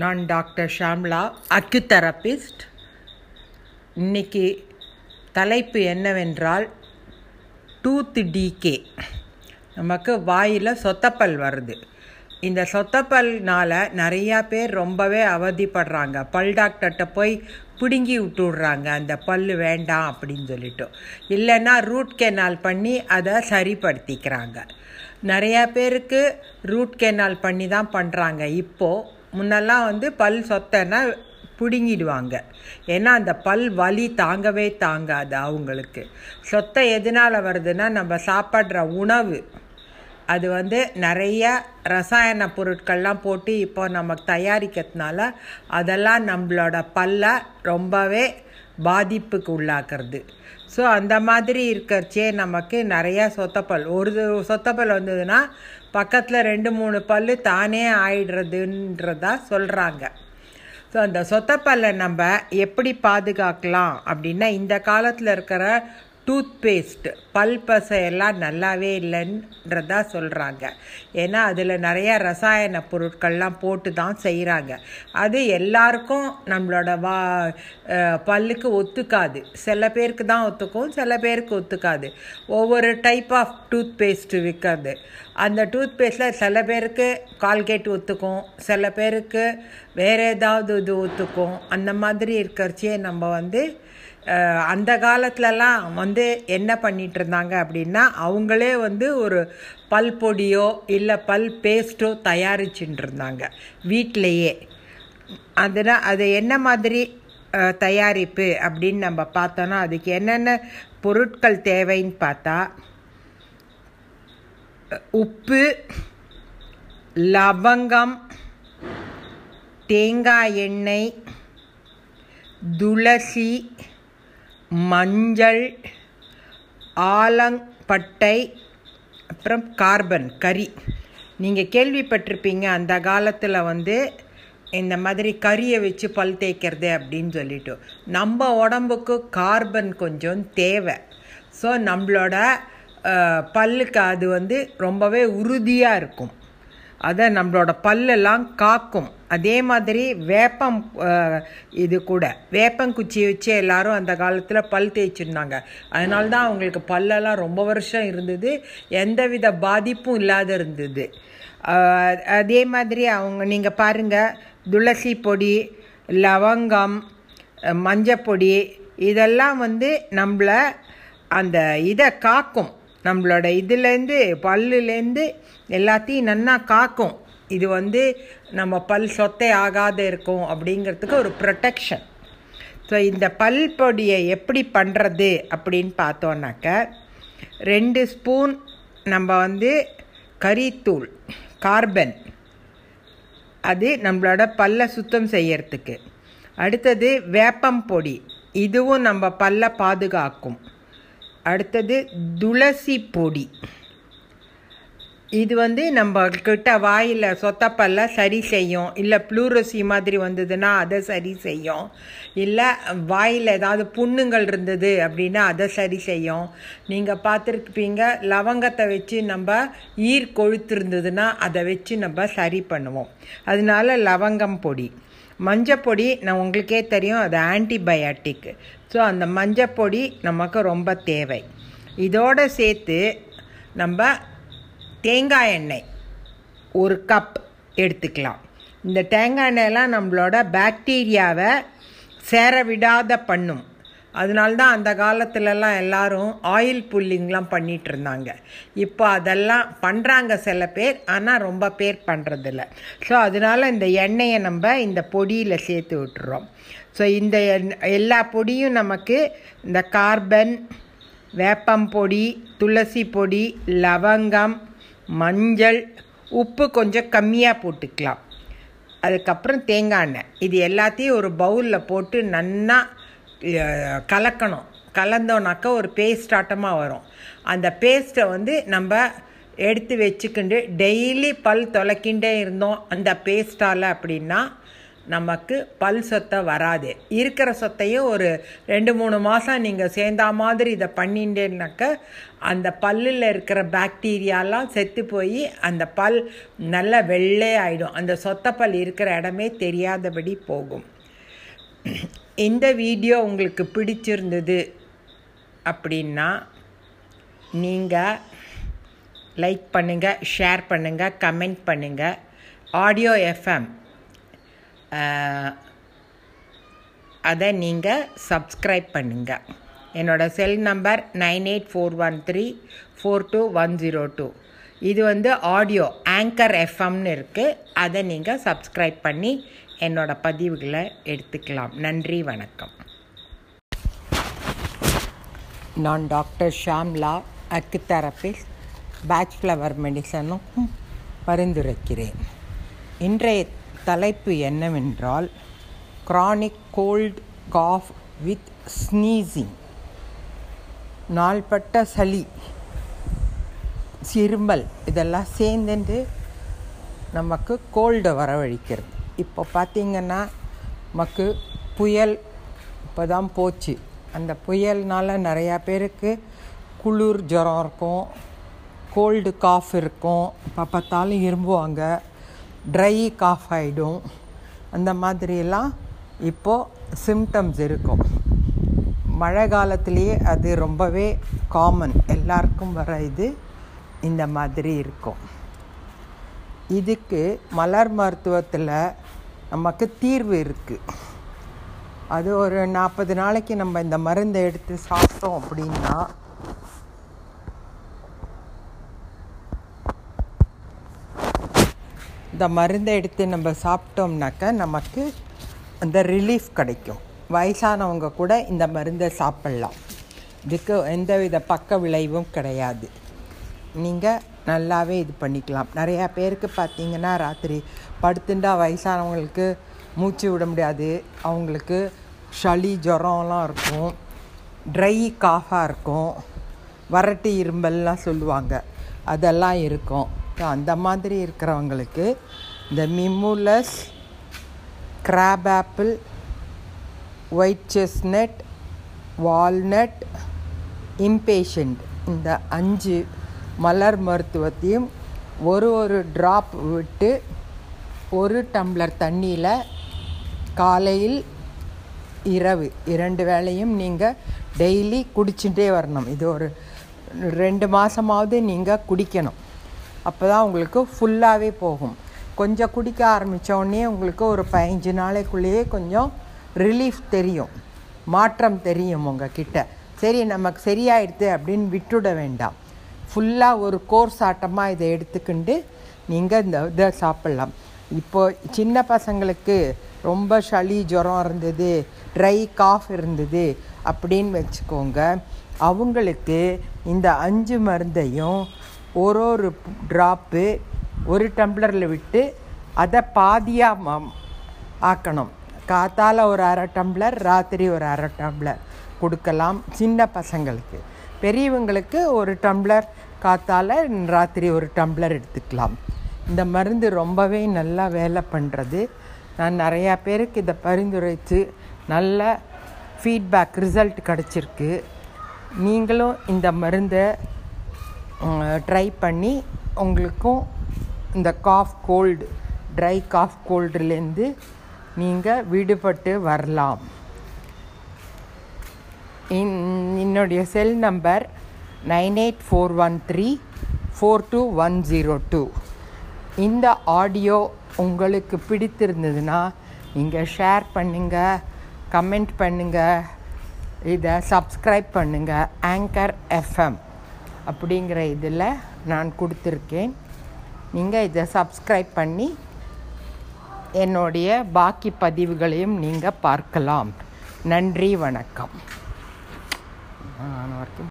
நான் doctor Shamla acutherapist இன்னைக்கு தலைப்பு என்னவென்றால் டூத் டிகே. நமக்கு வாயில் சொத்தப்பல் வருது. இந்த சொத்தப்பல்னால் நிறையா பேர் ரொம்பவே அவதிப்படுறாங்க. பல் டாக்டர்கிட்ட போய் பிடுங்கி விட்டுடுறாங்க. அந்த பல் வேண்டாம் அப்படின்னு சொல்லிட்டு. இல்லைன்னா ரூட் கெனால் பண்ணி அதை சரிப்படுத்திக்கிறாங்க. நிறையா பேருக்கு ரூட் கெனால் பண்ணி தான் பண்ணுறாங்க இப்போது முன்னெல்லாம் வந்து பல் சொத்தைன்னா பிடுங்கிடுவாங்க. ஏன்னா அந்த பல் வலி தாங்கவே தாங்காது அவங்களுக்கு. சொத்தை எதனால் வருதுன்னா நம்ம சாப்பிட்ற உணவு. அது வந்து நிறைய ரசாயன பொருட்கள்லாம் போட்டு இப்போ நமக்கு தயாரிக்கிறதுனால அதெல்லாம் நம்மளோட பல்ல ரொம்பவே பாதிப்புக்கு உள்ளாக்குறது. ஸோ அந்த மாதிரி இருக்கிறச்சே நமக்கு நிறையா சொத்தப்பல். ஒரு சொத்தப்பல் வந்ததுன்னா பக்கத்தில் ரெண்டு மூணு பல் தானே ஆயிடுறதுன்றதா சொல்கிறாங்க ஸோ அந்த சொத்தப்பல்லை நம்ம எப்படி பாதுகாக்கலாம் அப்படின்னா இந்த காலத்தில் இருக்கிற டூத் பேஸ்ட் பல் பசை எல்லாம் நல்லாவே இல்லைன்றதா சொல்கிறாங்க ஏன்னா அதில் நிறைய ரசாயன பொருட்கள்லாம் போட்டு தான் செய்கிறாங்க அது எல்லாருக்கும் நம்மளோட வா பல்லுக்கு ஒத்துக்காது. சில பேருக்கு தான் ஒத்துக்கும் சில பேருக்கு ஒத்துக்காது. ஒவ்வொரு டைப் ஆஃப் டூத் பேஸ்ட்டு விற்கிறது அந்த டூத் பேஸ்ட்டில் சில பேருக்கு கால்கேட் ஒத்துக்கும் சில பேருக்கு வேறு ஏதாவது இது ஒத்துக்கும். அந்த மாதிரி இருக்கிறச்சே நம்ம வந்து அந்த காலத்துலலாம் வந்து என்ன பண்ணிகிட்டு இருந்தாங்க அப்படின்னா அவங்களே வந்து ஒரு பல் பொடியோ இல்லை பல் பேஸ்ட்டோ தயாரிச்சுட்டு இருந்தாங்க வீட்டிலையே அதனால் அது என்ன மாதிரி தயாரிப்பு அப்படின்னு நம்ம பார்த்தோன்னா அதுக்கு என்னென்ன பொருட்கள் தேவைன்னு பார்த்தா உப்பு லவங்கம் தேங்காய் எண்ணெய் துளசி மஞ்சள் ஆலங்கப்பட்டை அப்புறம் கார்பன் கறி. நீங்கள் கேள்விப்பட்டிருப்பீங்க அந்த காலத்தில் வந்து இந்த மாதிரி கறியை வச்சு பல் தேய்க்கிறது அப்படின்னு சொல்லிட்டு. நம்ம உடம்புக்கு கார்பன் கொஞ்சம் தேவை. ஸோ நம்மளோட பல்லுக்கு அது வந்து ரொம்பவே உறுதியாக இருக்கும். அதை நம்மளோட பல்லெல்லாம் காக்கும். அதே மாதிரி வேப்பம் இது கூட. வேப்பங்குச்சி வச்சு எல்லாரும் அந்த காலத்தில் பல் தேய்ச்சிருந்தாங்க. அதனால தான் அவங்களுக்கு பல்லெல்லாம் ரொம்ப வருஷம் இருந்தது. எந்தவித பாதிப்பும் இல்லாத இருந்தது. அதே மாதிரி அவங்க நீங்கள் பாருங்கள் துளசி பொடி லவங்கம் மஞ்சப்பொடி இதெல்லாம் வந்து நம்மளை அந்த இதை காக்கும். நம்மளோட இதுலேருந்து பல்லுலேருந்து எல்லாத்தையும் நன்னா காக்கும். இது வந்து நம்ம பல் சொத்தை ஆகாத இருக்கும் அப்படிங்கிறதுக்கு ஒரு ப்ரொட்டெக்ஷன் ஸோ இந்த பல் பொடியை எப்படி பண்ணுறது அப்படின்னு பார்த்தோன்னாக்க ரெண்டு ஸ்பூன் நம்ம வந்து கறித்தூள் கார்பன். அது நம்மளோட பல்லை சுத்தம் செய்யறதுக்கு. அடுத்தது வேப்பம் பொடி. இதுவும் நம்ம பல்லை பாதுகாக்கும். அடுத்தது துளசி பொடி. இது வந்து நம்ம கிட்ட வாயில் சொத்தப்பல்ல சரி செய்யும். இல்லை ப்ளூரசி மாதிரி வந்ததுன்னா அதை சரி செய்யும். இல்லை வாயில் ஏதாவது புண்ணுங்கள் இருந்தது அப்படின்னா அதை சரி செய்யும். நீங்கள் பார்த்துருப்பீங்க லவங்கத்தை வச்சு நம்ம ஈர் கொழுத்துருந்ததுன்னா அதை வச்சு நம்ம சரி பண்ணுவோம். அதனால லவங்கம் பொடி. மஞ்சப்பொடி நான் உங்களுக்கே தெரியும் அது ஆன்டிபயாட்டிக் ஸோ அந்த மஞ்சப்பொடி நமக்கு ரொம்ப தேவை. இதோடு சேர்த்து நம்ம தேங்காய் எண்ணெய் ஒரு கப் எடுத்துக்கலாம். இந்த தேங்காய் எண்ணெயெல்லாம் நம்மளோட பாக்டீரியாவை சேர விடாத பண்ணும். அதனால்தான் அந்த காலத்துலலாம் எல்லாரும் ஆயில் புல்லிங்லாம் பண்ணிகிட்டு இருந்தாங்க இப்போ அதெல்லாம் பண்ணுறாங்க சில பேர் ஆனால் ரொம்ப பேர் பண்ணுறதில்ல ஸோ அதனால் இந்த எண்ணெயை நம்ம இந்த பொடியில் சேர்த்து விட்டுறோம். ஸோ இந்த எல்லா பொடியும் நமக்கு இந்த கார்பன் வேப்பம் பொடி துளசி பொடி லவங்கம் மஞ்சள் உப்பு கொஞ்சம் கம்மியாக போட்டுக்கலாம். அதுக்கப்புறம் தேங்காய் எண்ணெய். இது எல்லாத்தையும் ஒரு பவுலில் போட்டு நன்னா கலக்கணும். கலந்தோனாக்கா ஒரு பேஸ்ட் ஆட்டமாக வரும். அந்த பேஸ்ட்டை வந்து நம்ம எடுத்து வச்சுக்கிண்டு டெய்லி பல் தொலைக்கிண்டே இருந்தோம் அந்த பேஸ்ட்டால் அப்படின்னா நமக்கு பல் சொத்தை வராது. இருக்கிற சொத்தையும் ஒரு ரெண்டு மூணு மாதம் நீங்கள் சேர்ந்தா மாதிரி இதை பண்ணிட்டேன்னாக்க அந்த பல்லில் இருக்கிற பாக்டீரியாலாம் செத்து போய் அந்த பல் நல்ல வெள்ளை ஆகிடும் அந்த சொத்தப்பல் பல் இருக்கிற இடமே தெரியாதபடி போகும். இந்த வீடியோ உங்களுக்கு பிடிச்சிருந்தது அப்படின்னா நீங்கள் லைக் பண்ணுங்கள் ஷேர் பண்ணுங்கள் கமெண்ட் பண்ணுங்கள் ஆடியோ எஃப்எம் அதை நீங்கள் சப்ஸ்கிரைப் பண்ணுங்கள் என்னோடய cell number nine eight four one three four two one zero two. இது வந்து ஆடியோ ஆங்கர் எஃப்எம்னு இருக்குது அதை நீங்கள் சப்ஸ்கிரைப் பண்ணி என்னோடய பதிவுகளை எடுத்துக்கலாம். நன்றி வணக்கம். நான் டாக்டர் ஷாம்லா அக்கு தெரபிஸ்ட் பேட்ச் ஃப்ளவர் மெடிசனும் பரிந்துரைக்கிறேன். இன்றைய தலைப்பு என்னவென்றால் chronic cold cough with sneezing நாள்பட்ட சளி சிறுமல் இதெல்லாம் சேர்ந்துட்டு நமக்கு கோல்டை வரவழிக்கிறது. இப்போ பார்த்திங்கன்னா நமக்கு புயல் இப்போ தான் போச்சு. அந்த புயல்னால் நிறையா பேருக்கு குளிர் ஜுரம் இருக்கும் கோல்டு காஃப் இருக்கும். இப்போ பார்த்தாலும் இரும்புவாங்க. ட்ரை காஃப் ஆகிடும் அந்த மாதிரியெல்லாம் இப்போது சிம்டம்ஸ் இருக்கும். மழை காலத்துலேயே அது ரொம்பவே காமன் எல்லாருக்கும் வர இது இந்த மாதிரி இருக்கும். இதுக்கு மலர் மருத்துவத்தில் நமக்கு தீர்வு இருக்குது அது ஒரு நாற்பது நாளைக்கு நம்ம இந்த மருந்தை எடுத்து சாப்பிட்டோம் அப்படின்னா இந்த மருந்தை எடுத்து நம்ம சாப்பிட்டோம்னாக்க நமக்கு அந்த ரிலீஃப் கிடைக்கும். வயசானவங்க கூட இந்த மருந்தை சாப்பிட்லாம். இதுக்கு எந்தவித பக்க விளைவும் கிடையாது. நீங்கள் நல்லாவே இது பண்ணிக்கலாம். நிறையா பேருக்கு பார்த்தீங்கன்னா ராத்திரி படுத்துண்டா வயசானவங்களுக்கு மூச்சு விட முடியாது. அவங்களுக்கு சளி ஜுரம்லாம் இருக்கும். ட்ரை காஃபாக இருக்கும். வறட்டு இரும்பல்லாம் சொல்லுவாங்க. அதெல்லாம் இருக்கும். அந்த மாதிரி இருக்கிறவங்களுக்கு இந்த mimulus crab apple white chestnut walnut impatient இந்த அஞ்சு மலர் மருத்துவத்தையும் ஒரு ஒரு ட்ராப் விட்டு ஒரு டம்ளர் தண்ணியில் காலையில் இரவு இரண்டு வேளையும் நீங்கள் டெய்லி குடிச்சுட்டே வரணும். இது ஒரு ரெண்டு மாதமாவது நீங்கள் குடிக்கணும். அப்போ தான் உங்களுக்கு ஃபுல்லாகவே போகும். கொஞ்சம் குடிக்க ஆரம்பித்தோடனே உங்களுக்கு ஒரு பதினஞ்சு நாளைக்குள்ளேயே கொஞ்சம் ரிலீஃப் தெரியும். மாற்றம் தெரியும் உங்கள் கிட்ட சரி நமக்கு சரியாயிடுது அப்படின்னு விட்டுட வேண்டாம். ஃபுல்லாக ஒரு கோர்ஸ் ஆட்டமாக இதை எடுத்துக்கிண்டு நீங்கள் இந்த இதை சாப்பிட்லாம். இப்போது சின்ன பசங்களுக்கு ரொம்ப சளி ஜுரம் இருந்தது ட்ரை காஃப் இருந்தது அப்படின்னு வச்சுக்கோங்க. அவங்களுக்கு இந்த அஞ்சு மருந்தையும் ஒரு ஒரு ட்ராப்பு ஒரு டம்ளரில் விட்டு அதை பாதியாக ஆக்கணும். காத்தால் ஒரு அரை டம்ளர் ராத்திரி ஒரு அரை டம்ளர் கொடுக்கலாம் சின்ன பசங்களுக்கு. பெரியவங்களுக்கு ஒரு டம்ளர் காத்தால் ராத்திரி ஒரு டம்ளர் எடுத்துக்கலாம். இந்த மருந்து ரொம்பவே நல்லா வேலை பண்ணுறது நான் நிறையா பேருக்கு இதை பரிந்துரைத்து நல்ல ஃபீட்பேக் ரிசல்ட் கிடச்சிருக்கு. நீங்களும் இந்த மருந்தை ட்ரை பண்ணி உங்களுக்கும் இந்த காஃப் கோல்டு ட்ரை காஃப் கோல்டுலேருந்து நீங்கள் விடுபட்டு வரலாம். என்னுடைய cell number nine eight four one three four two one zero two. இந்த ஆடியோ உங்களுக்கு பிடித்திருந்ததுன்னா நீங்கள் ஷேர் பண்ணுங்கள் கமெண்ட் பண்ணுங்கள் இதை சப்ஸ்கிரைப் பண்ணுங்கள் ஆங்கர் எஃப்எம் அப்படிங்கிற இதில் நான் கொடுத்துருக்கேன். நீங்கள் இதை சப்ஸ்கிரைப் பண்ணி என்னுடைய பாக்கி பதிவுகளையும் நீங்கள் பார்க்கலாம். நன்றி வணக்கம். நான் வரைக்கும்